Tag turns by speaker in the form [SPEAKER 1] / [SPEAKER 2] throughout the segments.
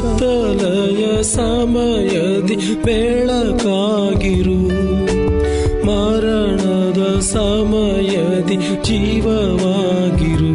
[SPEAKER 1] ಕತ್ತಲೆಯ ಸಮಯದಿ ಬೆಳಕಾಗಿರು. ಮರಣದ ಸಮಯದಿ ಜೀವವಾಗಿರು.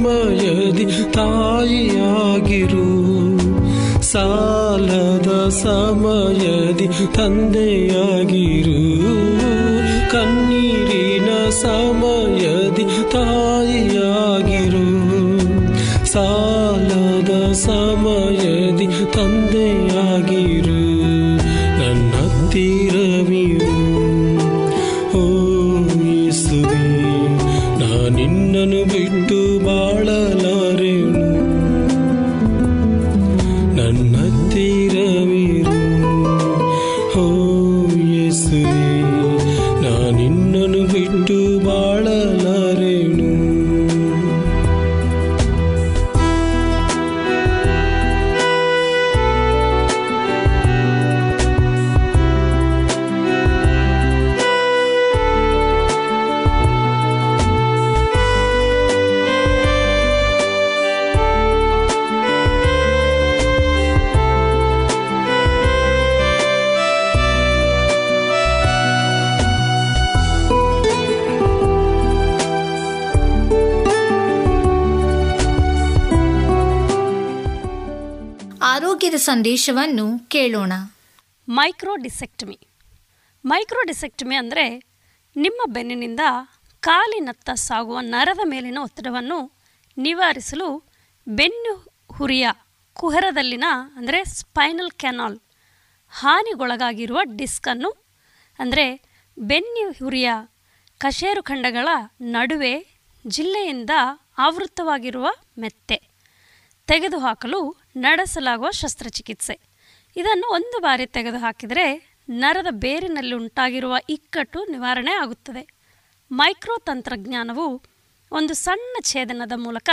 [SPEAKER 1] ಸಮಯದಿ ತಾಯಿಯಾಗಿರು. ಸಾಲದ ಸಮಯದಿ ತಂದೆಯಾಗಿರು. ಕಣ್ಣೀರಿನ ಸಮಯದಿ
[SPEAKER 2] ಸಂದೇಶವನ್ನು ಕೇಳೋಣ.
[SPEAKER 3] ಮೈಕ್ರೋ ಡಿಸೆಕ್ಟಮಿ ಮೈಕ್ರೋ ಡಿಸೆಕ್ಟಮಿ ಅಂದರೆ ನಿಮ್ಮ ಬೆನ್ನಿನಿಂದ ಕಾಲಿನತ್ತ ಸಾಗುವ ನರದ ಮೇಲಿನ ಒತ್ತಡವನ್ನು ನಿವಾರಿಸಲು ಬೆನ್ನು ಹುರಿಯ ಕುಹರದಲ್ಲಿನ ಅಂದರೆ ಸ್ಪೈನಲ್ ಕ್ಯಾನಾಲ್ ಹಾನಿಗೊಳಗಾಗಿರುವ ಡಿಸ್ಕನ್ನು ಅಂದರೆ ಬೆನ್ನು ಹುರಿಯ ಕಶೇರುಖಂಡಗಳ ನಡುವೆ ಜಿಲ್ಲೆಯಿಂದ ಆವೃತವಾಗಿರುವ ಮೆತ್ತೆ. ತೆಗೆದುಹಾಕಲು ನಡೆಸಲಾಗುವ ಶಸ್ತ್ರಚಿಕಿತ್ಸೆ. ಇದನ್ನು ಒಂದು ಬಾರಿ ತೆಗೆದುಹಾಕಿದರೆ ನರದ ಬೇರಿನಲ್ಲಿ ಉಂಟಾಗಿರುವ ಇಕ್ಕಟ್ಟು ನಿವಾರಣೆ ಆಗುತ್ತದೆ. ಮೈಕ್ರೋ ತಂತ್ರಜ್ಞಾನವು ಒಂದು ಸಣ್ಣ ಛೇದನದ ಮೂಲಕ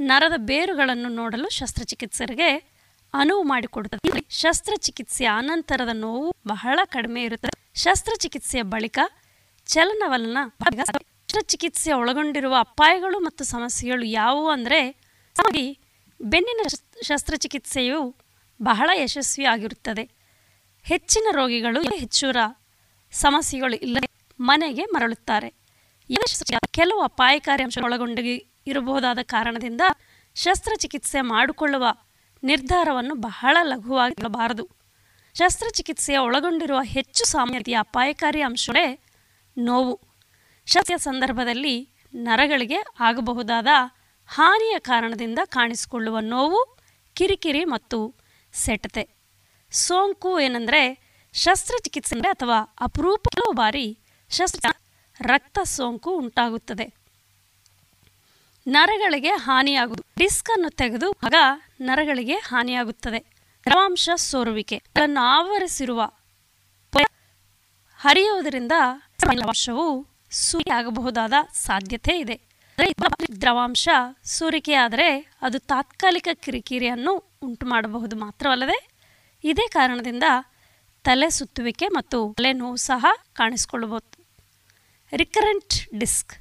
[SPEAKER 3] ನರದ ಬೇರುಗಳನ್ನು ನೋಡಲು ಶಸ್ತ್ರಚಿಕಿತ್ಸರಿಗೆ ಅನುವು ಮಾಡಿಕೊಡುತ್ತದೆ. ಶಸ್ತ್ರಚಿಕಿತ್ಸೆಯ ಅನಂತರದ ನೋವು ಬಹಳ ಕಡಿಮೆ ಇರುತ್ತದೆ. ಶಸ್ತ್ರಚಿಕಿತ್ಸೆಯ ಬಳಿಕ ಚಲನವಲನ ಶಸ್ತ್ರಚಿಕಿತ್ಸೆ ಒಳಗೊಂಡಿರುವ ಅಪಾಯಗಳು ಮತ್ತು ಸಮಸ್ಯೆಗಳು ಯಾವುವು ಅಂದರೆ ಬೆನ್ನಿನ ಶಸ್- ಶಸ್ತ್ರಚಿಕಿತ್ಸೆಯು ಬಹಳ ಯಶಸ್ವಿಯಾಗಿರುತ್ತದೆ ಹೆಚ್ಚಿನ ರೋಗಿಗಳು ಹೆಚ್ಚುರ ಸಮಸ್ಯೆಗಳು ಇಲ್ಲದೆ ಮನೆಗೆ ಮರಳುತ್ತಾರೆ. ಕೆಲವು ಅಪಾಯಕಾರಿ ಅಂಶ ಒಳಗೊಂಡಿ ಇರಬಹುದಾದ ಕಾರಣದಿಂದ ಶಸ್ತ್ರಚಿಕಿತ್ಸೆ ಮಾಡಿಕೊಳ್ಳುವ ನಿರ್ಧಾರವನ್ನು ಬಹಳ ಲಘುವಾಗಿರಬಾರದು ಶಸ್ತ್ರಚಿಕಿತ್ಸೆಯ ಒಳಗೊಂಡಿರುವ ಹೆಚ್ಚು ಸಾಮ್ಯತೆಯ ಅಪಾಯಕಾರಿ ಅಂಶಗಳೇ ನೋವು. ಶಸ್ತ್ರ ಸಂದರ್ಭದಲ್ಲಿ ನರಗಳಿಗೆ ಆಗಬಹುದಾದ ಹಾನಿಯ ಕಾರಣದಿಂದ ಕಾಣಿಸಿಕೊಳ್ಳುವ ನೋವು, ಕಿರಿಕಿರಿ ಮತ್ತು ಸೆಟತೆ. ಸೋಂಕು ಏನಂದರೆ ಶಸ್ತ್ರಚಿಕಿತ್ಸೆ ಅಥವಾ ಅಪರೂಪ ಬಾರಿ ಶಸ್ತ್ರ ರಕ್ತ ಸೋಂಕು ಉಂಟಾಗುತ್ತದೆ. ನರಗಳಿಗೆ ಹಾನಿಯಾಗುವುದು. ಡಿಸ್ಕ್ ಅನ್ನು ತೆಗೆದು ಆಗ ನರಗಳಿಗೆ ಹಾನಿಯಾಗುತ್ತದೆ. ರವಾಂಶ ಸೋರುವಿಕೆ. ಅದನ್ನು ಆವರಿಸಿರುವ ಹರಿಯುವುದರಿಂದ ದ್ರವಾಂಶವು ಸುರಿಯಾಗಬಹುದಾದ ಸಾಧ್ಯತೆ ಇದೆ. ದ್ರವಾಂಶ ಸೋರಿಕೆಯಾದರೆ ಅದು ತಾತ್ಕಾಲಿಕ ಕಿರಿಕಿರಿಯನ್ನು ಉಂಟು ಮಾಡಬಹುದು ಮಾತ್ರವಲ್ಲದೆ ಇದೇ ಕಾರಣದಿಂದ ತಲೆ ಸುತ್ತುವಿಕೆ ಮತ್ತು ತಲೆನೋವು ಸಹ ಕಾಣಿಸಿಕೊಳ್ಳಬಹುದು. Recurrent disc.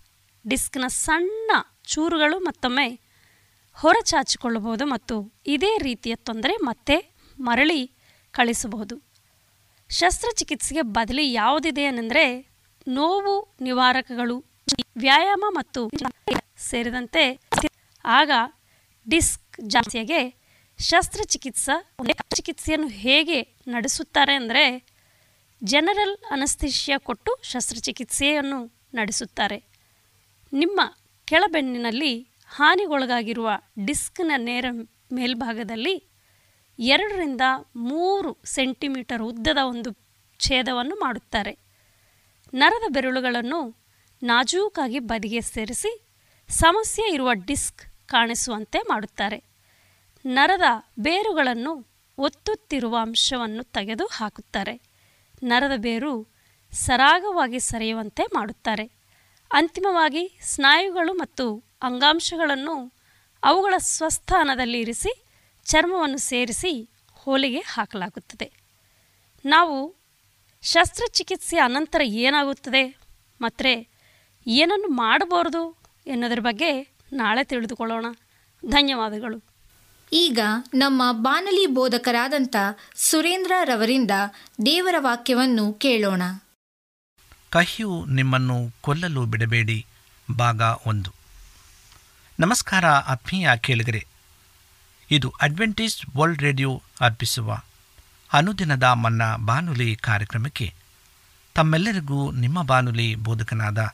[SPEAKER 3] ಡಿಸ್ಕ್ನ ಸಣ್ಣ ಚೂರುಗಳು ಮತ್ತೊಮ್ಮೆ ಹೊರಚಾಚಿಕೊಳ್ಳಬಹುದು ಮತ್ತು ಇದೇ ರೀತಿಯ ತೊಂದರೆ ಮತ್ತೆ ಮರಳಿ ಕಳಿಸಬಹುದು. ಶಸ್ತ್ರಚಿಕಿತ್ಸೆಗೆ ಬದಲಿ ಯಾವುದಿದೆ ಏನೆಂದರೆ ನೋವು ನಿವಾರಕಗಳು ವ್ಯಾಯಾಮ ಮತ್ತು ಸೇರಿದಂತೆ ಆಗ ಡಿಸ್ಕ್ ಜಾಸ್ತಿಯಾಗೆ ಶಸ್ತ್ರಚಿಕಿತ್ಸಾ ಚಿಕಿತ್ಸೆಯನ್ನು ಹೇಗೆ ನಡೆಸುತ್ತಾರೆ ಅಂದರೆ ಜನರಲ್ ಅನಸ್ಥಿಷಿಯಾ ಕೊಟ್ಟು ಶಸ್ತ್ರಚಿಕಿತ್ಸೆಯನ್ನು ನಡೆಸುತ್ತಾರೆ. ನಿಮ್ಮ ಕೆಳಬೆನ್ನಿನಲ್ಲಿ ಹಾನಿಗೊಳಗಾಗಿರುವ ಡಿಸ್ಕ್ನ ನೇರ ಮೇಲ್ಭಾಗದಲ್ಲಿ ಎರಡರಿಂದ ಮೂರು ಸೆಂಟಿಮೀಟರ್ ಉದ್ದದ ಒಂದು ಛೇದವನ್ನು ಮಾಡುತ್ತಾರೆ. ನರದ ಬೆರಳುಗಳನ್ನು ನಾಜೂಕಾಗಿ ಬದಿಗೆ ಸೇರಿಸಿ ಸಮಸ್ಯೆ ಇರುವ ಡಿಸ್ಕ್ ಕಾಣಿಸುವಂತೆ ಮಾಡುತ್ತಾರೆ. ನರದ ಬೇರುಗಳನ್ನು ಒತ್ತುತ್ತಿರುವ ಅಂಶವನ್ನು ತೆಗೆದು ಹಾಕುತ್ತಾರೆ. ನರದ ಬೇರು ಸರಾಗವಾಗಿ ಸರಿಯುವಂತೆ ಮಾಡುತ್ತಾರೆ. ಅಂತಿಮವಾಗಿ ಸ್ನಾಯುಗಳು ಮತ್ತು ಅಂಗಾಂಶಗಳನ್ನು ಅವುಗಳ ಸ್ವಸ್ಥಾನದಲ್ಲಿ ಇರಿಸಿ ಚರ್ಮವನ್ನು ಸೇರಿಸಿ ಹೋಲಿಗೆ ಹಾಕಲಾಗುತ್ತದೆ. ನಾವು ಶಸ್ತ್ರಚಿಕಿತ್ಸೆಯ ಅನಂತರ ಏನಾಗುತ್ತದೆ? ಮತ್ತು ಏನನ್ನು ಮಾಡಬಾರದು ಎನ್ನುವುದರ ಬಗ್ಗೆ ನಾಳೆ ತಿಳಿದುಕೊಳ್ಳೋಣ. ಧನ್ಯವಾದಗಳು.
[SPEAKER 2] ಈಗ ನಮ್ಮ ಬಾನಲಿ ಬೋಧಕರಾದಂಥ ಸುರೇಂದ್ರ ರವರಿಂದ ದೇವರ ವಾಕ್ಯವನ್ನು ಕೇಳೋಣ.
[SPEAKER 4] ಕಹಿಯು ನಿಮ್ಮನ್ನು ಕೊಲ್ಲಲು ಬಿಡಬೇಡಿ. ಭಾಗ ಒಂದು. ನಮಸ್ಕಾರ ಆತ್ಮೀಯ ಕೇಳಿಗರೆ. ಇದು ಅಡ್ವೆಂಟೇಜ್ ವರ್ಲ್ಡ್ ರೇಡಿಯೋ ಅರ್ಪಿಸುವ ಅನುದಿನದ ಮನ್ನ ಬಾನುಲಿ ಕಾರ್ಯಕ್ರಮಕ್ಕೆ ತಮ್ಮೆಲ್ಲರಿಗೂ ನಿಮ್ಮ ಬಾನುಲಿ ಬೋಧಕನಾದ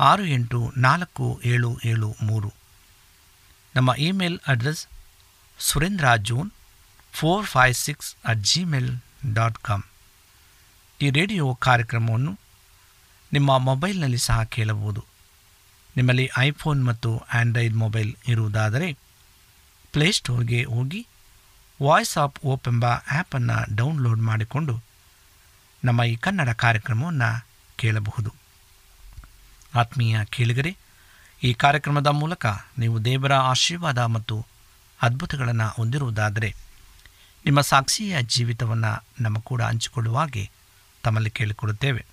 [SPEAKER 4] ಆರು ಎಂಟು ನಾಲ್ಕು ಏಳು ಏಳು ಮೂರು. ನಮ್ಮ email address Surendra June four five six at Gmail dot com. ಈ ರೇಡಿಯೋ ಕಾರ್ಯಕ್ರಮವನ್ನು ನಿಮ್ಮ ಮೊಬೈಲ್ನಲ್ಲಿ ಸಹ ಕೇಳಬಹುದು. ನಿಮ್ಮಲ್ಲಿ ಐಫೋನ್ ಮತ್ತು ಆಂಡ್ರಾಯ್ಡ್ ಮೊಬೈಲ್ ಇರುವುದಾದರೆ ಪ್ಲೇಸ್ಟೋರ್ಗೆ ಹೋಗಿ ವಾಯ್ಸ್ ಆಫ್ ಓಪ್ ಎಂಬ ಆ್ಯಪನ್ನು ಡೌನ್ಲೋಡ್ ಮಾಡಿಕೊಂಡು ನಮ್ಮ ಈ ಕನ್ನಡ ಕಾರ್ಯಕ್ರಮವನ್ನು ಕೇಳಬಹುದು. ಆತ್ಮೀಯ ಕೇಳಿಗರೆ, ಈ ಕಾರ್ಯಕ್ರಮದ ಮೂಲಕ ನೀವು ದೇವರ ಆಶೀರ್ವಾದ ಮತ್ತು ಅದ್ಭುತಗಳನ್ನು ಹೊಂದಿರುವುದಾದರೆ, ನಿಮ್ಮ ಸಾಕ್ಷಿಯ ಜೀವಿತವನ್ನು ನಮ್ಮ ಕೂಡ ಹಂಚಿಕೊಳ್ಳುವಾಗೆ ತಮ್ಮಲ್ಲಿ ಕೇಳಿಕೊಡುತ್ತೇವೆ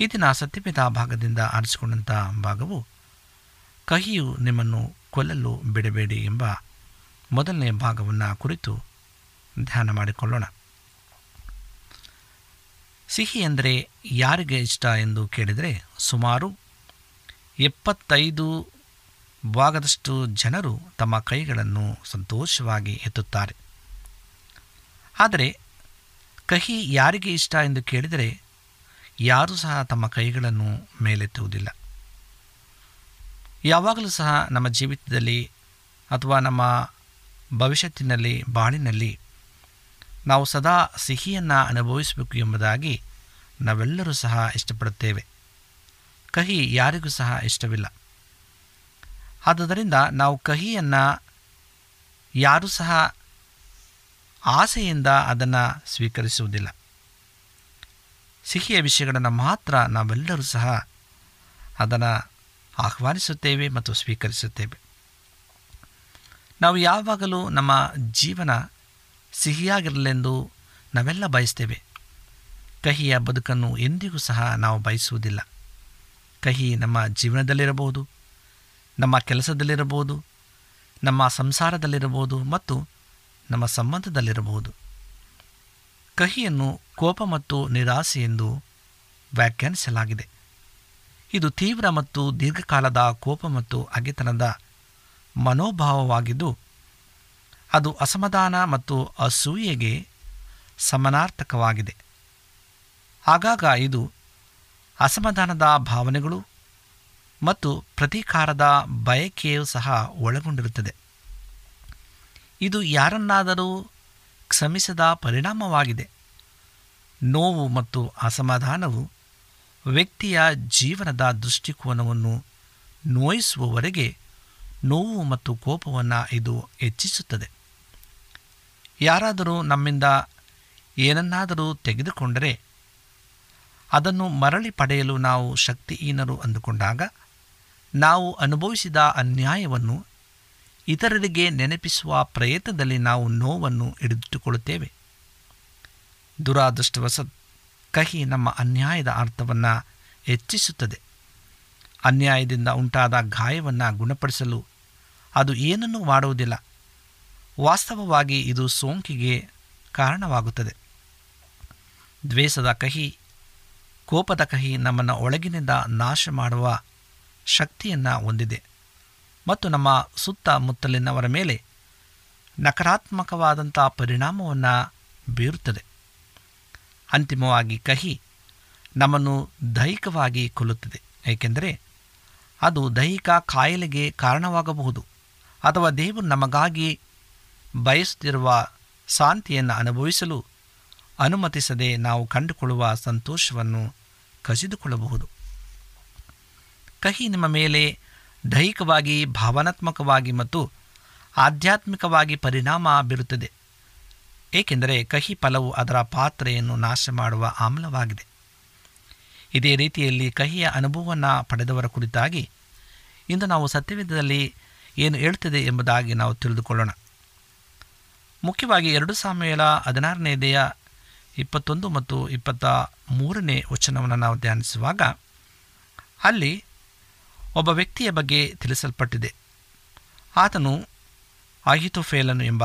[SPEAKER 4] ಈ ದಿನ ಸತ್ಯವೇದ ಭಾಗದಿಂದ ಆರಿಸಿಕೊಂಡಂಥ ಭಾಗವು, ಕಹಿಯು ನಿಮ್ಮನ್ನು ಕೊಲ್ಲಲು ಬಿಡಬೇಡಿ ಎಂಬ ಮೊದಲನೇ ಭಾಗವನ್ನು ಕುರಿತು ಧ್ಯಾನ ಮಾಡಿಕೊಳ್ಳೋಣ. ಸಿಹಿ ಅಂದರೆ ಯಾರಿಗೆ ಇಷ್ಟ ಎಂದು ಕೇಳಿದರೆ ಸುಮಾರು ಎಪ್ಪತ್ತೈದು ಭಾಗದಷ್ಟು ಜನರು ತಮ್ಮ ಕೈಗಳನ್ನು ಸಂತೋಷವಾಗಿ ಎತ್ತುತ್ತಾರೆ. ಆದರೆ ಕಹಿ ಯಾರಿಗೆ ಇಷ್ಟ ಎಂದು ಕೇಳಿದರೆ ಯಾರೂ ಸಹ ತಮ್ಮ ಕೈಗಳನ್ನು ಮೇಲೆತ್ತುವುದಿಲ್ಲ. ಯಾವಾಗಲೂ ಸಹ ನಮ್ಮ ಜೀವಿತದಲ್ಲಿ ಅಥವಾ ನಮ್ಮ ಭವಿಷ್ಯತ್ತಿನಲ್ಲಿ ಬಾಳಿನಲ್ಲಿ ನಾವು ಸದಾ ಸಿಹಿಯನ್ನು ಅನುಭವಿಸಬೇಕು ಎಂಬುದಾಗಿ ನಾವೆಲ್ಲರೂ ಸಹ ಇಷ್ಟಪಡುತ್ತೇವೆ. ಕಹಿ ಯಾರಿಗೂ ಸಹ ಇಷ್ಟವಿಲ್ಲ. ಆದುದರಿಂದ ನಾವು ಕಹಿಯನ್ನು ಯಾರೂ ಸಹ ಆಸೆಯಿಂದ ಅದನ್ನು ಸ್ವೀಕರಿಸುವುದಿಲ್ಲ. ಸಿಹಿಯ ವಿಷಯಗಳನ್ನು ಮಾತ್ರ ನಾವೆಲ್ಲರೂ ಸಹ ಅದನ್ನು ಆಹ್ವಾನಿಸುತ್ತೇವೆ ಮತ್ತು ಸ್ವೀಕರಿಸುತ್ತೇವೆ. ನಾವು ಯಾವಾಗಲೂ ನಮ್ಮ ಜೀವನ ಸಿಹಿಯಾಗಿರಲೆಂದು ನಾವೆಲ್ಲ ಬಯಸ್ತೇವೆ. ಕಹಿಯ ಬದುಕನ್ನು ಎಂದಿಗೂ ಸಹ ನಾವು ಬಯಸುವುದಿಲ್ಲ. ಕಹಿ ನಮ್ಮ ಜೀವನದಲ್ಲಿರಬಹುದು, ನಮ್ಮ ಕೆಲಸದಲ್ಲಿರಬಹುದು, ನಮ್ಮ ಸಂಸಾರದಲ್ಲಿರಬಹುದು ಮತ್ತು ನಮ್ಮ ಸಂಬಂಧದಲ್ಲಿರಬಹುದು. ಕಹಿಯನ್ನು ಕೋಪ ಮತ್ತು ನಿರಾಸೆ ಎಂದು ವ್ಯಾಖ್ಯಾನಿಸಲಾಗಿದೆ. ಇದು ತೀವ್ರ ಮತ್ತು ದೀರ್ಘಕಾಲದ ಕೋಪ ಮತ್ತು ಅಗೆತನದ ಮನೋಭಾವವಾಗಿದ್ದು ಅದು ಅಸಮಾಧಾನ ಮತ್ತು ಅಸೂಯೆಗೆ ಸಮನಾರ್ಥಕವಾಗಿದೆ. ಆಗಾಗ ಇದು ಅಸಮಾಧಾನದ ಭಾವನೆಗಳು ಮತ್ತು ಪ್ರತೀಕಾರದ ಬಯಕೆಯು ಸಹ ಒಳಗೊಂಡಿರುತ್ತದೆ. ಇದು ಯಾರನ್ನಾದರೂ ಕ್ಷಮಿಸದ ಪರಿಣಾಮವಾಗಿದೆ. ನೋವು ಮತ್ತು ಅಸಮಾಧಾನವು ವ್ಯಕ್ತಿಯ ಜೀವನದ ದೃಷ್ಟಿಕೋನವನ್ನು ನೋಯಿಸುವವರೆಗೆ ನೋವು ಮತ್ತು ಕೋಪವನ್ನು ಇದು ಹೆಚ್ಚಿಸುತ್ತದೆ. ಯಾರಾದರೂ ನಮ್ಮಿಂದ ಏನನ್ನಾದರೂ ತೆಗೆದುಕೊಂಡರೆ ಅದನ್ನು ಮರಳಿ ಪಡೆಯಲು ನಾವು ಶಕ್ತಿಹೀನರು ಅಂದುಕೊಂಡಾಗ ನಾವು ಅನುಭವಿಸಿದ ಅನ್ಯಾಯವನ್ನು ಇತರರಿಗೆ ನೆನಪಿಸುವ ಪ್ರಯತ್ನದಲ್ಲಿ ನಾವು ನೋವನ್ನು ಹಿಡಿದಿಟ್ಟುಕೊಳ್ಳುತ್ತೇವೆ. ದುರಾದೃಷ್ಟವಸತ್ ಕಹಿ ನಮ್ಮ ಅನ್ಯಾಯದ ಅರ್ಥವನ್ನು ಹೆಚ್ಚಿಸುತ್ತದೆ. ಅನ್ಯಾಯದಿಂದ ಉಂಟಾದ ಗಾಯವನ್ನು ಗುಣಪಡಿಸಲು ಅದು ಏನನ್ನೂ ಮಾಡುವುದಿಲ್ಲ. ವಾಸ್ತವವಾಗಿ ಇದು ಸೋಂಕಿಗೆ ಕಾರಣವಾಗುತ್ತದೆ. ದ್ವೇಷದ ಕಹಿ, ಕೋಪದ ಕಹಿ ನಮ್ಮನ್ನು ಒಳಗಿನಿಂದ ನಾಶ ಮಾಡುವ ಶಕ್ತಿಯನ್ನು ಹೊಂದಿದೆ. ಮತ್ತು ನಮ್ಮ ಸುತ್ತಮುತ್ತಲಿನವರ ಮೇಲೆ ನಕಾರಾತ್ಮಕವಾದಂಥ ಪರಿಣಾಮವನ್ನು ಬೀರುತ್ತದೆ. ಅಂತಿಮವಾಗಿ ಕಹಿ ನಮ್ಮನ್ನು ದೈಹಿಕವಾಗಿ ಕೊಲ್ಲುತ್ತದೆ. ಏಕೆಂದರೆ ಅದು ದೈಹಿಕ ಕಾಯಿಲೆಗೆ ಕಾರಣವಾಗಬಹುದು. ಅಥವಾ ದೇವರು ನಮಗಾಗಿ ಬಯಸುತ್ತಿರುವ ಶಾಂತಿಯನ್ನು ಅನುಭವಿಸಲು ಅನುಮತಿಸದೆ ನಾವು ಕಂಡುಕೊಳ್ಳುವ ಸಂತೋಷವನ್ನು ಕಸಿದುಕೊಳ್ಳಬಹುದು. ಕಹಿ ನಿಮ್ಮ ಮೇಲೆ ದೈಹಿಕವಾಗಿ, ಭಾವನಾತ್ಮಕವಾಗಿ ಮತ್ತು ಆಧ್ಯಾತ್ಮಿಕವಾಗಿ ಪರಿಣಾಮ ಬೀರುತ್ತದೆ. ಏಕೆಂದರೆ ಕಹಿ ಫಲವು ಅದರ ಪಾತ್ರೆಯನ್ನು ನಾಶ ಮಾಡುವ ಆಮ್ಲವಾಗಿದೆ. ಇದೇ ರೀತಿಯಲ್ಲಿ ಕಹಿಯ ಅನುಭವವನ್ನು ಪಡೆದವರ ಕುರಿತಾಗಿ ಇಂದು ನಾವು ಸತ್ಯವೇದದಲ್ಲಿ ಏನು ಹೇಳುತ್ತದೆ ಎಂಬುದಾಗಿ ನಾವು ತಿಳಿದುಕೊಳ್ಳೋಣ. ಮುಖ್ಯವಾಗಿ ಎರಡು ಸಾಮಯಲ ಹದಿನಾರನೆಯದೆಯ ಇಪ್ಪತ್ತೊಂದು ಮತ್ತು ಇಪ್ಪತ್ತ ಮೂರನೇ ವಚನವನ್ನು ನಾವು ಧ್ಯಾನಿಸುವಾಗ ಅಲ್ಲಿ ಒಬ್ಬ ವ್ಯಕ್ತಿಯ ಬಗ್ಗೆ ತಿಳಿಸಲ್ಪಟ್ಟಿದೆ. ಆತನು ಅಹಿತೋಫೇಲನು ಎಂಬ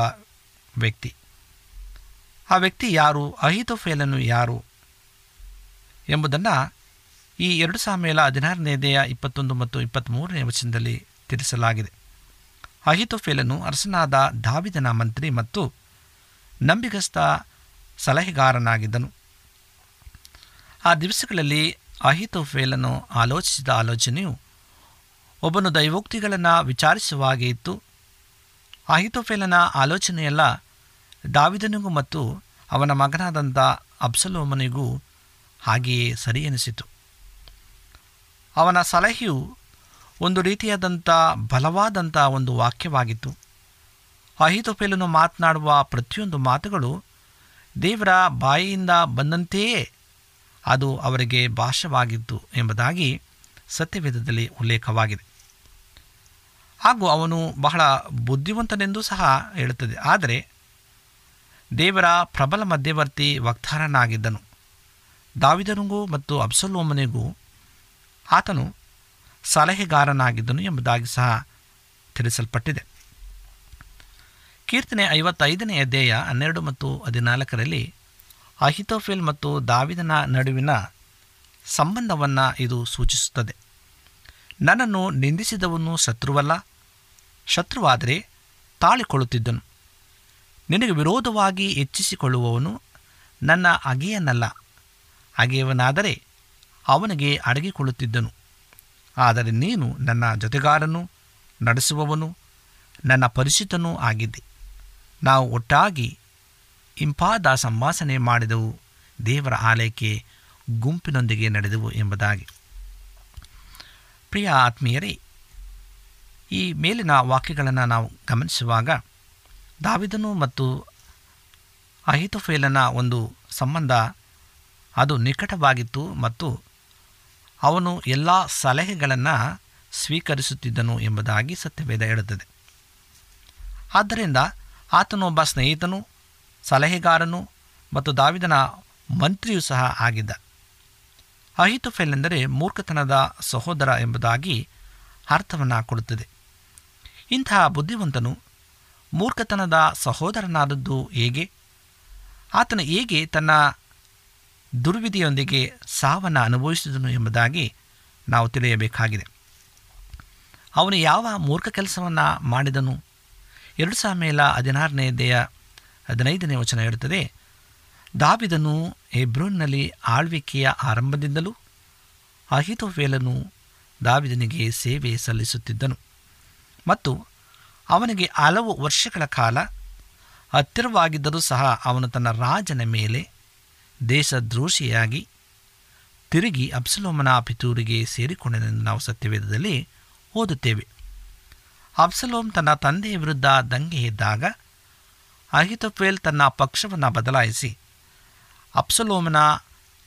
[SPEAKER 4] ವ್ಯಕ್ತಿ. ಆ ವ್ಯಕ್ತಿ ಯಾರು, ಅಹಿತೋಫೇಲನು ಯಾರು ಎಂಬುದನ್ನು ಈ ಎರಡು ಸಾಮೇಲ ಹದಿನಾರನೇದೆಯ ಇಪ್ಪತ್ತೊಂದು ಮತ್ತು ಇಪ್ಪತ್ತ್ಮೂರನೇ ವಚನದಲ್ಲಿ ತಿಳಿಸಲಾಗಿದೆ. ಅಹಿತೋಫೇಲನು ಅರಸನಾದ ದಾವಿದನ ಮಂತ್ರಿ ಮತ್ತು ನಂಬಿಗಸ್ತ ಸಲಹೆಗಾರನಾಗಿದ್ದನು. ಆ ದಿವಸಗಳಲ್ಲಿ ಅಹಿತೋಫೇಲನು ಆಲೋಚಿಸಿದ ಆಲೋಚನೆಯು ಒಬ್ಬನು ದೈವೋಕ್ತಿಗಳನ್ನು ವಿಚಾರಿಸುವ ಹಾಗೆ ಇತ್ತು. ಅಹಿತೋಫೇಲನ ಆಲೋಚನೆಯೆಲ್ಲ ದಾವಿದನಿಗೂ ಮತ್ತು ಅವನ ಮಗನಾದಂಥ ಅಬ್ಸಲೋಮನಿಗೂ ಹಾಗೆಯೇ ಸರಿ ಎನಿಸಿತು ಅವನ ಸಲಹೆಯು ಒಂದು ರೀತಿಯಾದಂಥ ಬಲವಾದಂಥ ಒಂದು ವಾಕ್ಯವಾಗಿತ್ತು. ಅಹಿತೋಫೇಲನು ಮಾತನಾಡುವ ಪ್ರತಿಯೊಂದು ಮಾತುಗಳು ದೇವರ ಬಾಯಿಯಿಂದ ಬಂದಂತೆಯೇ ಅದು ಅವರಿಗೆ ಭಾಷವಾಗಿತ್ತು ಎಂಬುದಾಗಿ ಸತ್ಯವೇದದಲ್ಲಿ ಉಲ್ಲೇಖವಾಗಿದೆ. ಹಾಗೂ ಅವನು ಬಹಳ ಬುದ್ಧಿವಂತನೆಂದೂ ಸಹ ಹೇಳುತ್ತದೆ. ಆದರೆ ದೇವರ ಪ್ರಬಲ ಮಧ್ಯವರ್ತಿ ವಕ್ತಾರನಾಗಿದ್ದನು. ದಾವಿದನಿಗೂ ಮತ್ತು ಅಬ್ಸಲೋಮನಿಗೂ ಆತನು ಸಲಹೆಗಾರನಾಗಿದ್ದನು ಎಂಬುದಾಗಿ ಸಹ ತಿಳಿಸಲ್ಪಟ್ಟಿದೆ. ಕೀರ್ತನೆ ಐವತ್ತೈದನೇ ಅಧ್ಯಾಯ ಹನ್ನೆರಡು ಮತ್ತು ಹದಿನಾಲ್ಕರಲ್ಲಿ ಅಹಿತೋಫಿಲ್ ಮತ್ತು ದಾವಿದನ ನಡುವಿನ ಸಂಬಂಧವನ್ನು ಇದು ಸೂಚಿಸುತ್ತದೆ. ನನ್ನನ್ನು ನಿಂದಿಸಿದವನು ಶತ್ರುವಲ್ಲ, ಶತ್ರುವಾದರೆ ತಾಳಿಕೊಳ್ಳುತ್ತಿದ್ದನು. ನಿನಗೆ ವಿರೋಧವಾಗಿ ಹೆಚ್ಚಿಸಿಕೊಳ್ಳುವವನು ನನ್ನ ಅಗೆಯನಲ್ಲ, ಅಗೆಯವನಾದರೆ ಅವನಿಗೆ ಅಡಗಿಕೊಳ್ಳುತ್ತಿದ್ದನು. ಆದರೆ ನೀನು ನನ್ನ ಜೊತೆಗಾರನು, ನಡೆಸುವವನು, ನನ್ನ ಪರಿಚಿತನೂ ಆಗಿದ್ದೆ. ನಾವು ಒಟ್ಟಾಗಿ ಇಂಪಾದ ಸಂಭಾಷಣೆ ಮಾಡಿದೆವು, ದೇವರ ಆಲಯಕ್ಕೆ ಗುಂಪಿನೊಂದಿಗೆ ನಡೆದೆವು ಎಂಬುದಾಗಿ. ಪ್ರಿಯ ಆತ್ಮೀಯರೇ, ಈ ಮೇಲಿನ ವಾಕ್ಯಗಳನ್ನು ನಾವು ಗಮನಿಸುವಾಗ ದಾವಿದನು ಮತ್ತು ಅಹಿತುಫೇಲನ ಒಂದು ಸಂಬಂಧ ಅದು ನಿಕಟವಾಗಿತ್ತು ಮತ್ತು ಅವನು ಎಲ್ಲ ಸಲಹೆಗಳನ್ನು ಸ್ವೀಕರಿಸುತ್ತಿದ್ದನು ಎಂಬುದಾಗಿ ಸತ್ಯವೇದ ಹೇಳುತ್ತದೆ. ಆದ್ದರಿಂದ ಆತನೊಬ್ಬ ಸ್ನೇಹಿತನು, ಸಲಹೆಗಾರನು ಮತ್ತು ದಾವಿದನ ಮಂತ್ರಿಯೂ ಸಹ ಆಗಿದ್ದ. ಅಹಿತುಫೆಲ್ ಎಂದರೆ ಮೂರ್ಖತನದ ಸಹೋದರ ಎಂಬುದಾಗಿ ಅರ್ಥವನ್ನು ಕೊಡುತ್ತದೆ. ಇಂತಹ ಬುದ್ಧಿವಂತನು ಮೂರ್ಖತನದ ಸಹೋದರನಾದದ್ದು ಹೇಗೆ? ಆತನು ಹೇಗೆ ತನ್ನ ದುರ್ವಿಧಿಯೊಂದಿಗೆ ಸಾವನ್ನು ಅನುಭವಿಸಿದನು ಎಂಬುದಾಗಿ ನಾವು ತಿಳಿಯಬೇಕಾಗಿದೆ. ಅವನು ಯಾವ ಮೂರ್ಖ ಕೆಲಸವನ್ನು ಮಾಡಿದನು? ಎರಡು ಸಾವಿರ ಹದಿನಾರನೇ ದೇಹ ಹದಿನೈದನೇ ವಚನ ಹೇಳುತ್ತದೆ, ದಾವಿದನು ಹೆಬ್ರೋನ್ನಲ್ಲಿ ಆಳ್ವಿಕೆಯ ಆರಂಭದಿಂದಲೂ ಅಹಿತೋಫೇಲನು ದಾವಿದನಿಗೆ ಸೇವೆ ಸಲ್ಲಿಸುತ್ತಿದ್ದನು ಮತ್ತು ಅವನಿಗೆ ಹಲವು ವರ್ಷಗಳ ಕಾಲ ಹತ್ತಿರವಾಗಿದ್ದರೂ ಸಹ ಅವನು ತನ್ನ ರಾಜನ ಮೇಲೆ ದೇಶದ್ರೋಷಿಯಾಗಿ ತಿರುಗಿ ಅಬ್ಸಲೋಮನ ಪಿತೂರಿಗೆ ಸೇರಿಕೊಂಡನೆಂದು ನಾವು ಸತ್ಯವೇದದಲ್ಲಿ ಓದುತ್ತೇವೆ. ಅಬ್ಸಲೋಮ್ ತನ್ನ ತಂದೆಯ ವಿರುದ್ಧ ದಂಗೆ ಎದ್ದಾಗ ಅಹಿತೋಫೇಲ್ ತನ್ನ ಪಕ್ಷವನ್ನು ಬದಲಾಯಿಸಿ ಅಬ್ಸಲೋಮನ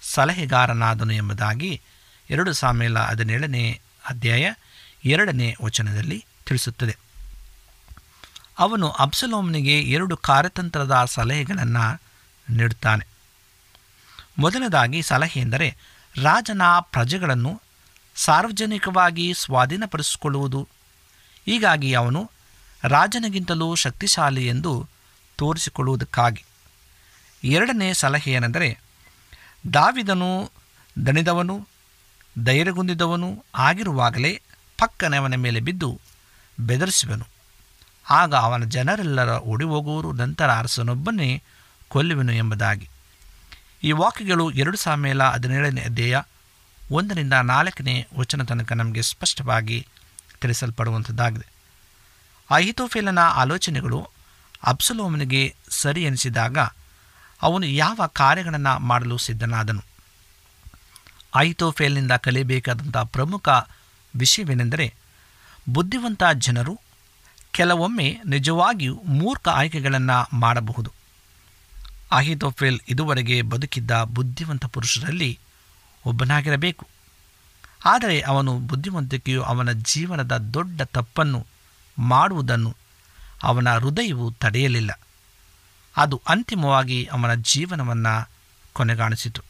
[SPEAKER 4] ಸಲಹೆಗಾರನಾದನು ಎಂಬುದಾಗಿ ಎರಡು ಸಾಮೇಲ ಹದಿನೇಳನೇ ಅಧ್ಯಾಯ ಎರಡನೇ ವಚನದಲ್ಲಿ ತಿಳಿಸುತ್ತದೆ. ಅವನು ಅಬ್ಸಲೋಮನಿಗೆ ಎರಡು ಕಾರ್ಯತಂತ್ರದ ಸಲಹೆಗಳನ್ನು ನೀಡುತ್ತಾನೆ. ಮೊದಲನೇದಾಗಿ ಸಲಹೆ ಎಂದರೆ ರಾಜನ ಪ್ರಜೆಗಳನ್ನು ಸಾರ್ವಜನಿಕವಾಗಿ ಸ್ವಾಧೀನಪಡಿಸಿಕೊಳ್ಳುವುದು. ಹೀಗಾಗಿ ಅವನು ರಾಜನಿಗಿಂತಲೂ ಶಕ್ತಿಶಾಲಿ ಎಂದು ತೋರಿಸಿಕೊಳ್ಳುವುದಕ್ಕಾಗಿ. ಎರಡನೇ ಸಲಹೆ ಏನೆಂದರೆ ದಾವಿದನು ದಣಿದವನು ಧೈರ್ಯಗುಂದಿದವನು ಆಗಿರುವಾಗಲೇ ಪಕ್ಕನವನ ಮೇಲೆ ಬಿದ್ದು ಬೆದರಿಸುವನು. ಆಗ ಅವನ ಜನರೆಲ್ಲರ ಓಡಿ ಹೋಗುವರು, ನಂತರ ಅರಸನೊಬ್ಬನೇ ಕೊಲ್ಲುವೆನು ಎಂಬುದಾಗಿ. ಈ ವಾಕ್ಯಗಳು ಎರಡು ಸಾಮೇಲ ಹದಿನೇಳನೇ ಅಧ್ಯಾಯ, ಒಂದರಿಂದ ನಾಲ್ಕನೇ ವಚನ ತನಕ ನಮಗೆ ಸ್ಪಷ್ಟವಾಗಿ ತಿಳಿಸಲ್ಪಡುವಂಥದ್ದಾಗಿದೆ. ಅಹಿತೋಫೇಲನ ಆಲೋಚನೆಗಳು ಅಬ್ಸಲೋಮನಿಗೆ ಸರಿ ಎನಿಸಿದಾಗ ಅವನು ಯಾವ ಕಾರ್ಯಗಳನ್ನು ಮಾಡಲು ಸಿದ್ಧನಾದನು. ಅಹಿತೋಫೇಲ್ನಿಂದ ಕಲಿಯಬೇಕಾದಂಥ ಪ್ರಮುಖ ವಿಷಯವೇನೆಂದರೆ, ಬುದ್ಧಿವಂತ ಜನರು ಕೆಲವೊಮ್ಮೆ ನಿಜವಾಗಿಯೂ ಮೂರ್ಖ ಆಯ್ಕೆಗಳನ್ನು ಮಾಡಬಹುದು. ಅಹಿತೋಫೇಲ್ ಇದುವರೆಗೆ ಬದುಕಿದ್ದ ಬುದ್ಧಿವಂತ ಪುರುಷರಲ್ಲಿ ಒಬ್ಬನಾಗಿರಬೇಕು. ಆದರೆ ಅವನು ಬುದ್ಧಿವಂತಿಕೆಯು ಅವನ ಜೀವನದ ದೊಡ್ಡ ತಪ್ಪನ್ನು ಮಾಡುವುದನ್ನು ಅವನ ಹೃದಯವು ತಡೆಯಲಿಲ್ಲ. ಅದು ಅಂತಿಮವಾಗಿ ಅವನ ಜೀವನವನ್ನು ಕೊನೆಗಾಣಿಸಿತು.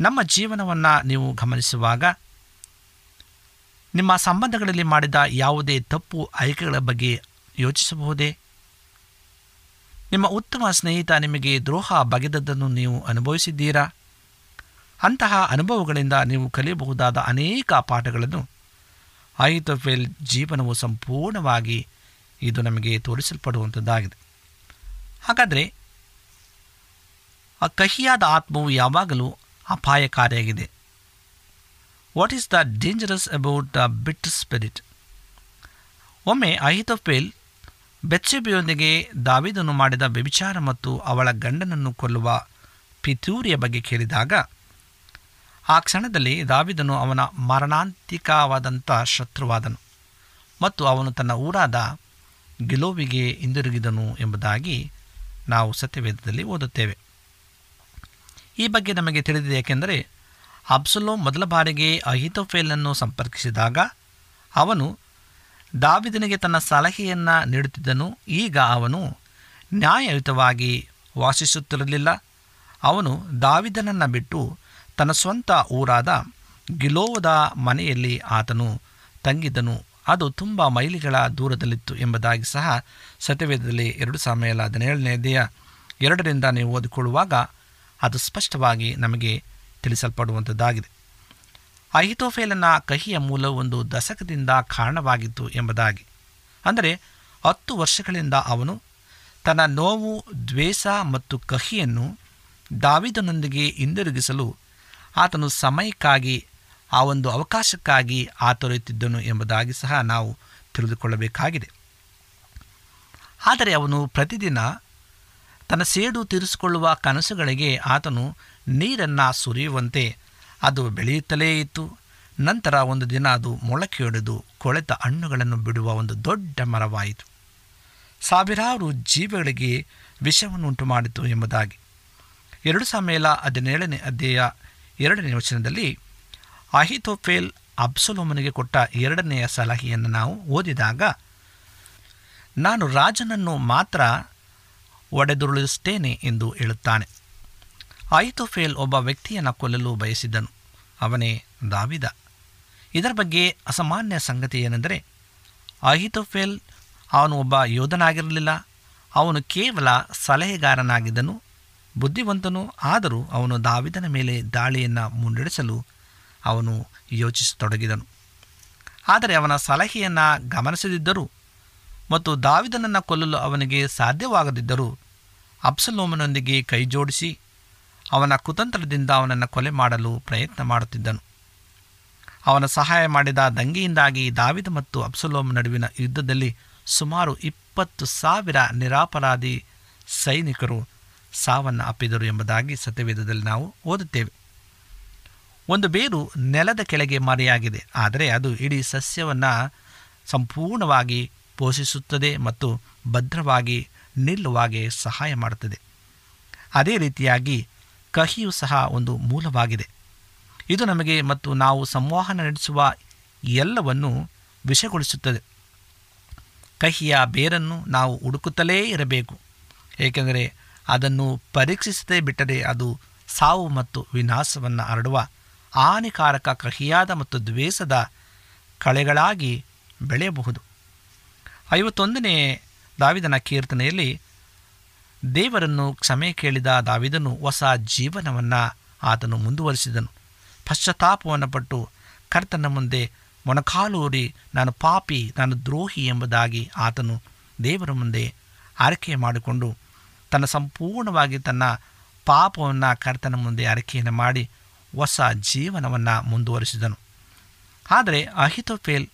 [SPEAKER 4] ನಮ್ಮ ಜೀವನವನ್ನು ನೀವು ಗಮನಿಸುವಾಗ ನಿಮ್ಮ ಸಂಬಂಧಗಳಲ್ಲಿ ಮಾಡಿದ ಯಾವುದೇ ತಪ್ಪು ಆಯ್ಕೆಗಳ ಬಗ್ಗೆ ಯೋಚಿಸಬಹುದೇ? ನಿಮ್ಮ ಉತ್ತಮ ಸ್ನೇಹಿತ ನಿಮಗೆ ದ್ರೋಹ ಬಗೆದದ್ದನ್ನು ನೀವು ಅನುಭವಿಸಿದ್ದೀರಾ? ಅಂತಹ ಅನುಭವಗಳಿಂದ ನೀವು ಕಲಿಯಬಹುದಾದ ಅನೇಕ ಪಾಠಗಳನ್ನು ಐತೋಫೆಲ್ ಜೀವನವು ಸಂಪೂರ್ಣವಾಗಿ ಇದು ನಮಗೆ ತೋರಿಸಲ್ಪಡುವಂಥದ್ದಾಗಿದೆ. ಹಾಗಾದರೆ, ಆ ಕಹಿಯಾದ ಆತ್ಮವು ಯಾವಾಗಲೂ ಅಪಾಯಕಾರಿಯಾಗಿದೆ? What is the dangerous about the bitter spirit ಒಮ್ಮೆ ಅಹಿತೋಫೇಲ್ ಬೆಚ್ಚೆಬೆಯೊಂದಿಗೆ ದಾವಿದನು ಮಾಡಿದ ವ್ಯಭಿಚಾರ ಮತ್ತು ಅವಳ ಗಂಡನನ್ನು ಕೊಲ್ಲುವ ಪಿತೂರಿಯ ಬಗ್ಗೆ ಕೇಳಿದಾಗ, ಆ ಕ್ಷಣದಲ್ಲಿ ದಾವಿದನು ಅವನ ಮರಣಾಂತಿಕವಾದಂಥ ಶತ್ರುವಾದನು ಮತ್ತು ಅವನು ತನ್ನ ಊರಾದ ಗಿಲೋವಿಗೆ ಹಿಂದಿರುಗಿದನು ಎಂಬುದಾಗಿ ನಾವು ಸತ್ಯವೇದದಲ್ಲಿ ಓದುತ್ತೇವೆ. ಈ ಬಗ್ಗೆ ನಮಗೆ ತಿಳಿದಿದೆ ಏಕೆಂದರೆ ಅಬ್ಸಲೋ ಮೊದಲ ಬಾರಿಗೆ ಅಹಿತೋಫೇಲನ್ನು ಸಂಪರ್ಕಿಸಿದಾಗ ಅವನು ದಾವಿದನಿಗೆ ತನ್ನ ಸಲಹೆಯನ್ನು ನೀಡುತ್ತಿದ್ದನು. ಈಗ ಅವನು ನ್ಯಾಯಯುತವಾಗಿ ವಾಸಿಸುತ್ತಿರಲಿಲ್ಲ. ಅವನು ದಾವಿದನನ್ನು ಬಿಟ್ಟು ತನ್ನ ಸ್ವಂತ ಊರಾದ ಗಿಲೋವದ ಮನೆಯಲ್ಲಿ ಆತನು ತಂಗಿದ್ದನು. ಅದು ತುಂಬ ಮೈಲಿಗಳ ದೂರದಲ್ಲಿತ್ತು ಎಂಬುದಾಗಿ ಸಹ ಸತ್ಯವೇದದಲ್ಲಿ ಎರಡು ಸಮಯಲ ಹದಿನೇಳನೇ ದೇಹ ಎರಡರಿಂದ ನೀವು ಓದಿಕೊಳ್ಳುವಾಗ ಅದು ಸ್ಪಷ್ಟವಾಗಿ ನಮಗೆ ತಿಳಿಸಲ್ಪಡುವಂಥದ್ದಾಗಿದೆ ಅಹಿತೋಫೇಲನ ಕಹಿಯ ಮೂಲ ಒಂದು ದಶಕದಿಂದ ಕಾರಣವಾಗಿತ್ತು ಎಂಬುದಾಗಿ. ಅಂದರೆ, ಹತ್ತು ವರ್ಷಗಳಿಂದ ಅವನು ತನ್ನ ನೋವು, ದ್ವೇಷ ಮತ್ತು ಕಹಿಯನ್ನು ದಾವಿದನೊಂದಿಗೆ ಹಿಂದಿರುಗಿಸಲು ಆತನು ಸಮಯಕ್ಕಾಗಿ, ಆ ಒಂದು ಅವಕಾಶಕ್ಕಾಗಿ ಆತೊರೆಯುತ್ತಿದ್ದನು ಎಂಬುದಾಗಿ ಸಹ ನಾವು ತಿಳಿದುಕೊಳ್ಳಬೇಕಾಗಿದೆ. ಆದರೆ ಅವನು ಪ್ರತಿದಿನ ತನ್ನ ಸೇಡು ತೀರಿಸಿಕೊಳ್ಳುವ ಕನಸುಗಳಿಗೆ ಆತನು ನೀರನ್ನು ಸುರಿಯುವಂತೆ ಅದು ಬೆಳೆಯುತ್ತಲೇ ಇತ್ತು. ನಂತರ ಒಂದು ದಿನ ಅದು ಮೊಳಕೆಯೊಡೆದು ಕೊಳೆತ ಹಣ್ಣುಗಳನ್ನು ಬಿಡುವ ಒಂದು ದೊಡ್ಡ ಮರವಾಯಿತು. ಸಾವಿರಾರು ಜೀವಗಳಿಗೆ ವಿಷವನ್ನುಂಟು ಮಾಡಿತು ಎಂಬುದಾಗಿ. ಎರಡು ಸಮಯಲ ಹದಿನೇಳನೇ ಅಧ್ಯಾಯ ಎರಡನೇ ವಚನದಲ್ಲಿ ಅಹಿತೋಫೇಲ್ ಅಬ್ಸಲೋಮನಿಗೆ ಕೊಟ್ಟ ಎರಡನೆಯ ಸಲಹೆಯನ್ನು ನಾವು ಓದಿದಾಗ, ನಾನು ರಾಜನನ್ನು ಮಾತ್ರ ಒಡೆದುರುಳಿಸುತ್ತೇನೆ ಎಂದು ಹೇಳುತ್ತಾನೆ. ಅಹಿತೋಫೇಲ್ ಒಬ್ಬ ವ್ಯಕ್ತಿಯನ್ನು ಕೊಲ್ಲಲು ಬಯಸಿದ್ದನು. ಅವನೇ ದಾವಿದ. ಇದರ ಬಗ್ಗೆ ಅಸಾಮಾನ್ಯ ಸಂಗತಿ ಏನೆಂದರೆ ಅಹಿತೋಫೇಲ್ ಅವನು ಒಬ್ಬ ಯೋಧನಾಗಿರಲಿಲ್ಲ. ಅವನು ಕೇವಲ ಸಲಹೆಗಾರನಾಗಿದ್ದನು. ಬುದ್ಧಿವಂತನು, ಆದರೂ ಅವನು ದಾವಿದನ ಮೇಲೆ ದಾಳಿಯನ್ನು ಮುನ್ನಡೆಸಲು ಅವನು ಯೋಚಿಸತೊಡಗಿದನು. ಆದರೆ ಅವನ ಸಲಹೆಯನ್ನು ಗಮನಿಸದಿದ್ದರೂ ಮತ್ತು ದಾವಿದನನ್ನು ಕೊಲ್ಲಲು ಅವನಿಗೆ ಸಾಧ್ಯವಾಗದಿದ್ದರೂ ಅಪ್ಸಲೋಮನೊಂದಿಗೆ ಕೈಜೋಡಿಸಿ ಅವನ ಕುತಂತ್ರದಿಂದ ಅವನನ್ನು ಕೊಲೆ ಮಾಡಲು ಪ್ರಯತ್ನ ಮಾಡುತ್ತಿದ್ದನು. ಅವನ ಸಹಾಯ ಮಾಡಿದ ದಂಗೆಯಿಂದಾಗಿ ದಾವಿದ್ ಮತ್ತು ಅಬ್ಸಲೋಮ್ ನಡುವಿನ ಯುದ್ಧದಲ್ಲಿ ಸುಮಾರು ಇಪ್ಪತ್ತು ಸಾವಿರ ನಿರಾಪರಾಧಿ ಸೈನಿಕರು ಸಾವನ್ನು ಅಪ್ಪಿದರು ಎಂಬುದಾಗಿ ಸತ್ಯವೇದದಲ್ಲಿ ನಾವು ಓದುತ್ತೇವೆ. ಒಂದು ಬೇರು ನೆಲದ ಕೆಳಗೆ ಮರೆಯಾಗಿದೆ, ಆದರೆ ಅದು ಇಡೀ ಸಸ್ಯವನ್ನು ಸಂಪೂರ್ಣವಾಗಿ ಪೋಷಿಸುತ್ತದೆ ಮತ್ತು ಭದ್ರವಾಗಿ ನಿಲ್ಲುವಾಗೆ ಸಹಾಯ ಮಾಡುತ್ತದೆ. ಅದೇ ರೀತಿಯಾಗಿ ಕಹಿಯು ಸಹ ಒಂದು ಮೂಲವಾಗಿದೆ. ಇದು ನಮಗೆ ಮತ್ತು ನಾವು ಸಂವಹನ ನಡೆಸುವ ಎಲ್ಲವನ್ನು ವಿಷಗೊಳಿಸುತ್ತದೆ ಕಹಿಯ ಬೇರನ್ನು ನಾವು ಹುಡುಕುತ್ತಲೇ ಇರಬೇಕು. ಏಕೆಂದರೆ ಅದನ್ನು ಪರೀಕ್ಷಿಸದೇ ಬಿಟ್ಟರೆ ಅದು ಸಾವು ಮತ್ತು ವಿನಾಶವನ್ನು ಹರಡುವ ಹಾನಿಕಾರಕ ಕಹಿಯಾದ ಮತ್ತು ದ್ವೇಷದ ಕಳೆಗಳಾಗಿ ಬೆಳೆಯಬಹುದು. ಐವತ್ತೊಂದನೇ ದಾವಿದನ ಕೀರ್ತನೆಯಲ್ಲಿ ದೇವರನ್ನು ಕ್ಷಮೆ ಕೇಳಿದ ದಾವಿದನು ಹೊಸ ಜೀವನವನ್ನು ಆತನು ಮುಂದುವರಿಸಿದನು. ಪಶ್ಚಾತ್ತಾಪವನ್ನು ಪಟ್ಟು ಕರ್ತನ ಮುಂದೆ ಮೊಣಕಾಲೂರಿ ನಾನು ಪಾಪಿ, ನಾನು ದ್ರೋಹಿ ಎಂಬುದಾಗಿ ಆತನು ದೇವರ ಮುಂದೆ ಆರೈಕೆ ಮಾಡಿಕೊಂಡು ತನ್ನ ಸಂಪೂರ್ಣವಾಗಿ ತನ್ನ ಪಾಪವನ್ನು ಕರ್ತನ ಮುಂದೆ ಆರೈಕೆಯನ್ನು ಮಾಡಿ ಹೊಸ ಜೀವನವನ್ನು ಮುಂದುವರಿಸಿದನು. ಆದರೆ ಅಹಿತೋಫೇಲ್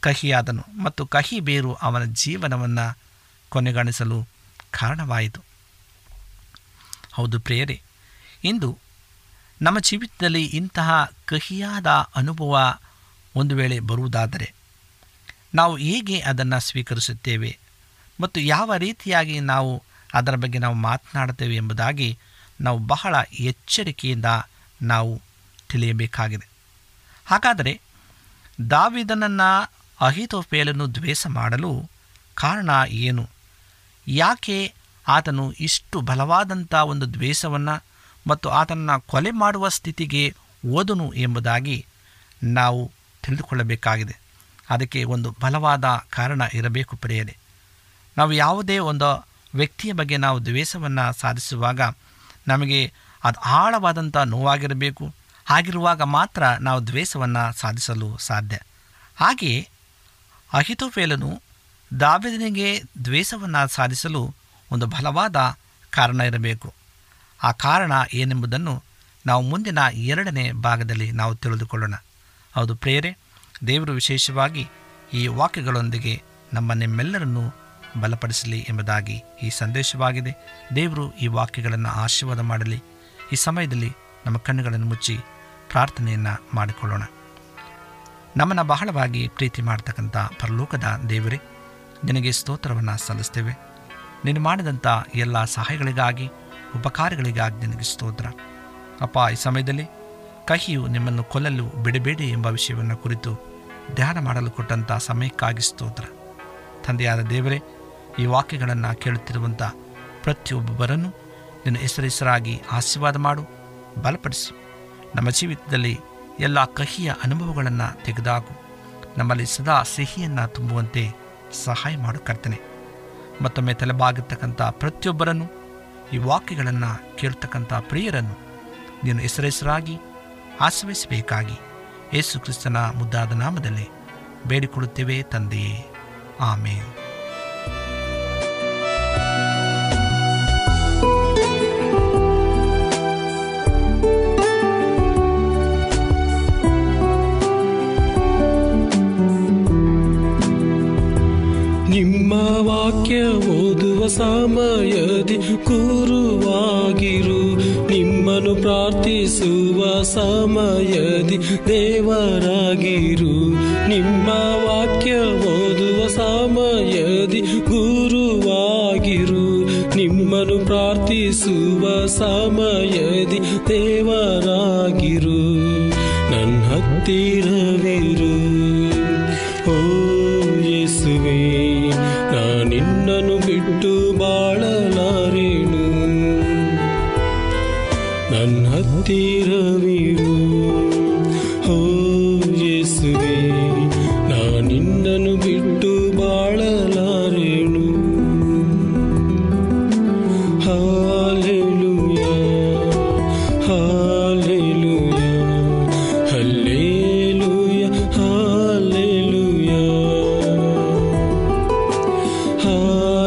[SPEAKER 4] ಕಹಿಯಾದನು ಮತ್ತು ಕಹಿ ಬೇರು ಅವನ ಜೀವನವನ್ನು ಕೊನೆಗಾಣಿಸಲು ಕಾರಣವಾಯಿತು. ಹೌದು ಪ್ರಿಯರೇ, ಇಂದು ನಮ್ಮ ಜೀವಿತದಲ್ಲಿ ಇಂತಹ ಕಹಿಯಾದ ಅನುಭವ ಒಂದು ವೇಳೆ ಬರುವುದಾದರೆ ನಾವು ಹೇಗೆ ಅದನ್ನು ಸ್ವೀಕರಿಸುತ್ತೇವೆ ಮತ್ತು ಯಾವ ರೀತಿಯಾಗಿ ನಾವು ಅದರ ಬಗ್ಗೆ ನಾವು ಮಾತನಾಡುತ್ತೇವೆ ಎಂಬುದಾಗಿ ನಾವು ಬಹಳ ಎಚ್ಚರಿಕೆಯಿಂದ ನಾವು ತಿಳಿಯಬೇಕಾಗಿದೆ. ಹಾಗಾದರೆ ದಾವಿದನನ್ನು ಅಹಿತೋಪೇಲನ್ನು ದ್ವೇಷ ಮಾಡಲು ಕಾರಣ ಏನು? ಯಾಕೆ ಆತನು ಇಷ್ಟು ಬಲವಾದಂಥ ಒಂದು ದ್ವೇಷವನ್ನು ಮತ್ತು ಆತನನ್ನು ಕೊಲೆ ಮಾಡುವ ಸ್ಥಿತಿಗೆ ಓದನು ಎಂಬುದಾಗಿ ನಾವು ತಿಳಿದುಕೊಳ್ಳಬೇಕಾಗಿದೆ. ಅದಕ್ಕೆ ಒಂದು ಬಲವಾದ ಕಾರಣ ಇರಬೇಕು ಪ್ರಿಯರೇ. ನಾವು ಯಾವುದೇ ಒಂದು ವ್ಯಕ್ತಿಯ ಬಗ್ಗೆ ನಾವು ದ್ವೇಷವನ್ನು ಸಾಧಿಸುವಾಗ ನಮಗೆ ಅದು ಆಳವಾದಂಥ ನೋವಾಗಿರಬೇಕು. ಹಾಗಿರುವಾಗ ಮಾತ್ರ ನಾವು ದ್ವೇಷವನ್ನು ಸಾಧಿಸಲು ಸಾಧ್ಯ. ಹಾಗೆಯೇ ಅಹಿತೋಫೇಲನು ದಾವಿದನಿಗೆ ದ್ವೇಷವನ್ನು ಸಾಧಿಸಲು ಒಂದು ಬಲವಾದ ಕಾರಣ ಇರಬೇಕು. ಆ ಕಾರಣ ಏನೆಂಬುದನ್ನು ನಾವು ಮುಂದಿನ ಎರಡನೇ ಭಾಗದಲ್ಲಿ ನಾವು ತಿಳಿದುಕೊಳ್ಳೋಣ. ಹೌದು ಪ್ರೇರೆ ದೇವರು ವಿಶೇಷವಾಗಿ ಈ ವಾಕ್ಯಗಳೊಂದಿಗೆ ನಮ್ಮ ನಿಮ್ಮೆಲ್ಲರನ್ನು ಬಲಪಡಿಸಲಿ ಎಂಬುದಾಗಿ ಈ ಸಂದೇಶವಾಗಿದೆ. ದೇವರು ಈ ವಾಕ್ಯಗಳನ್ನು ಆಶೀರ್ವಾದ ಮಾಡಲಿ. ಈ ಸಮಯದಲ್ಲಿ ನಮ್ಮ ಕಣ್ಣುಗಳನ್ನು ಮುಚ್ಚಿ ಪ್ರಾರ್ಥನೆಯನ್ನು ಮಾಡಿಕೊಳ್ಳೋಣ. ನಮ್ಮನ್ನು ಬಹಳವಾಗಿ ಪ್ರೀತಿ ಮಾಡ್ತಕ್ಕಂಥ ಪರಲೋಕದ ದೇವರೇ ನಿನಗೆ ಸ್ತೋತ್ರವನ್ನು ಸಲ್ಲಿಸ್ತೇವೆ. ನೀನು ಮಾಡಿದಂಥ ಎಲ್ಲ ಸಹಾಯಗಳಿಗಾಗಿ, ಉಪಕಾರಗಳಿಗಾಗಿ ನಿನಗೆ ಸ್ತೋತ್ರ. ಅಪ್ಪ, ಈ ಸಮಯದಲ್ಲಿ ಕಹಿಯು ನಿಮ್ಮನ್ನು ಕೊಲ್ಲಲು ಬಿಡಬೇಡಿ ಎಂಬ ವಿಷಯವನ್ನು ಕುರಿತು ಧ್ಯಾನ ಮಾಡಲು ಕೊಟ್ಟಂಥ ಸಮಯಕ್ಕಾಗಿ ಸ್ತೋತ್ರ. ತಂದೆಯಾದ ದೇವರೇ, ಈ ವಾಕ್ಯಗಳನ್ನು ಕೇಳುತ್ತಿರುವಂಥ ಪ್ರತಿಯೊಬ್ಬರನ್ನು ನಿನ್ನ ಹೆಸರೆಸರಾಗಿ ಆಶೀರ್ವಾದ ಮಾಡು, ಬಲಪಡಿಸಿ. ನಮ್ಮ ಜೀವಿತದಲ್ಲಿ ಎಲ್ಲ ಕಹಿಯ ಅನುಭವಗಳನ್ನು ತೆಗೆದಾಕು ನಮ್ಮಲ್ಲಿ ಸದಾ ಸಿಹಿಯನ್ನು ತುಂಬುವಂತೆ ಸಹಾಯ ಮಾಡು ಕರ್ತನೆ. ಮತ್ತೊಮ್ಮೆ ತಲೆಬಾಗಿರ್ತಕ್ಕಂಥ ಪ್ರತಿಯೊಬ್ಬರನ್ನು, ಈ ವಾಕ್ಯಗಳನ್ನು ಕೇಳ್ತಕ್ಕಂಥ ಪ್ರಿಯರನ್ನು ನೀನು ಹೆಸರೆಸರಾಗಿ ಆಶ್ರಯಿಸಬೇಕಾಗಿ ಯೇಸು ಕ್ರಿಸ್ತನ ಮುದ್ದಾದ ನಾಮದಲ್ಲಿ ಬೇಡಿಕೊಳ್ಳುತ್ತೇವೆ ತಂದೆಯೇ. ಆಮೇಲೆ
[SPEAKER 1] ಸಮಯದಿ ಕೂರುವಾಗಿರು. ನಿಮ್ಮನ್ನು ಪ್ರಾರ್ಥಿಸುವ ಸಮಯದಿ ದೇವರಾಗಿರು. ನಿಮ್ಮ ವಾಕ್ಯ ಓದುವ ಸಮಯದಿ ಗುರುವಾಗಿರು. ನಿಮ್ಮನ್ನು ಪ್ರಾರ್ಥಿಸುವ ಸಮಯದಿ ದೇವರಾಗಿರು. ನನ್ನ ಹತ್ತಿರವಿರು. ಓ ಯೇಸುವೆ.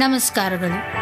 [SPEAKER 2] ನಮಸ್ಕಾರಗಳು.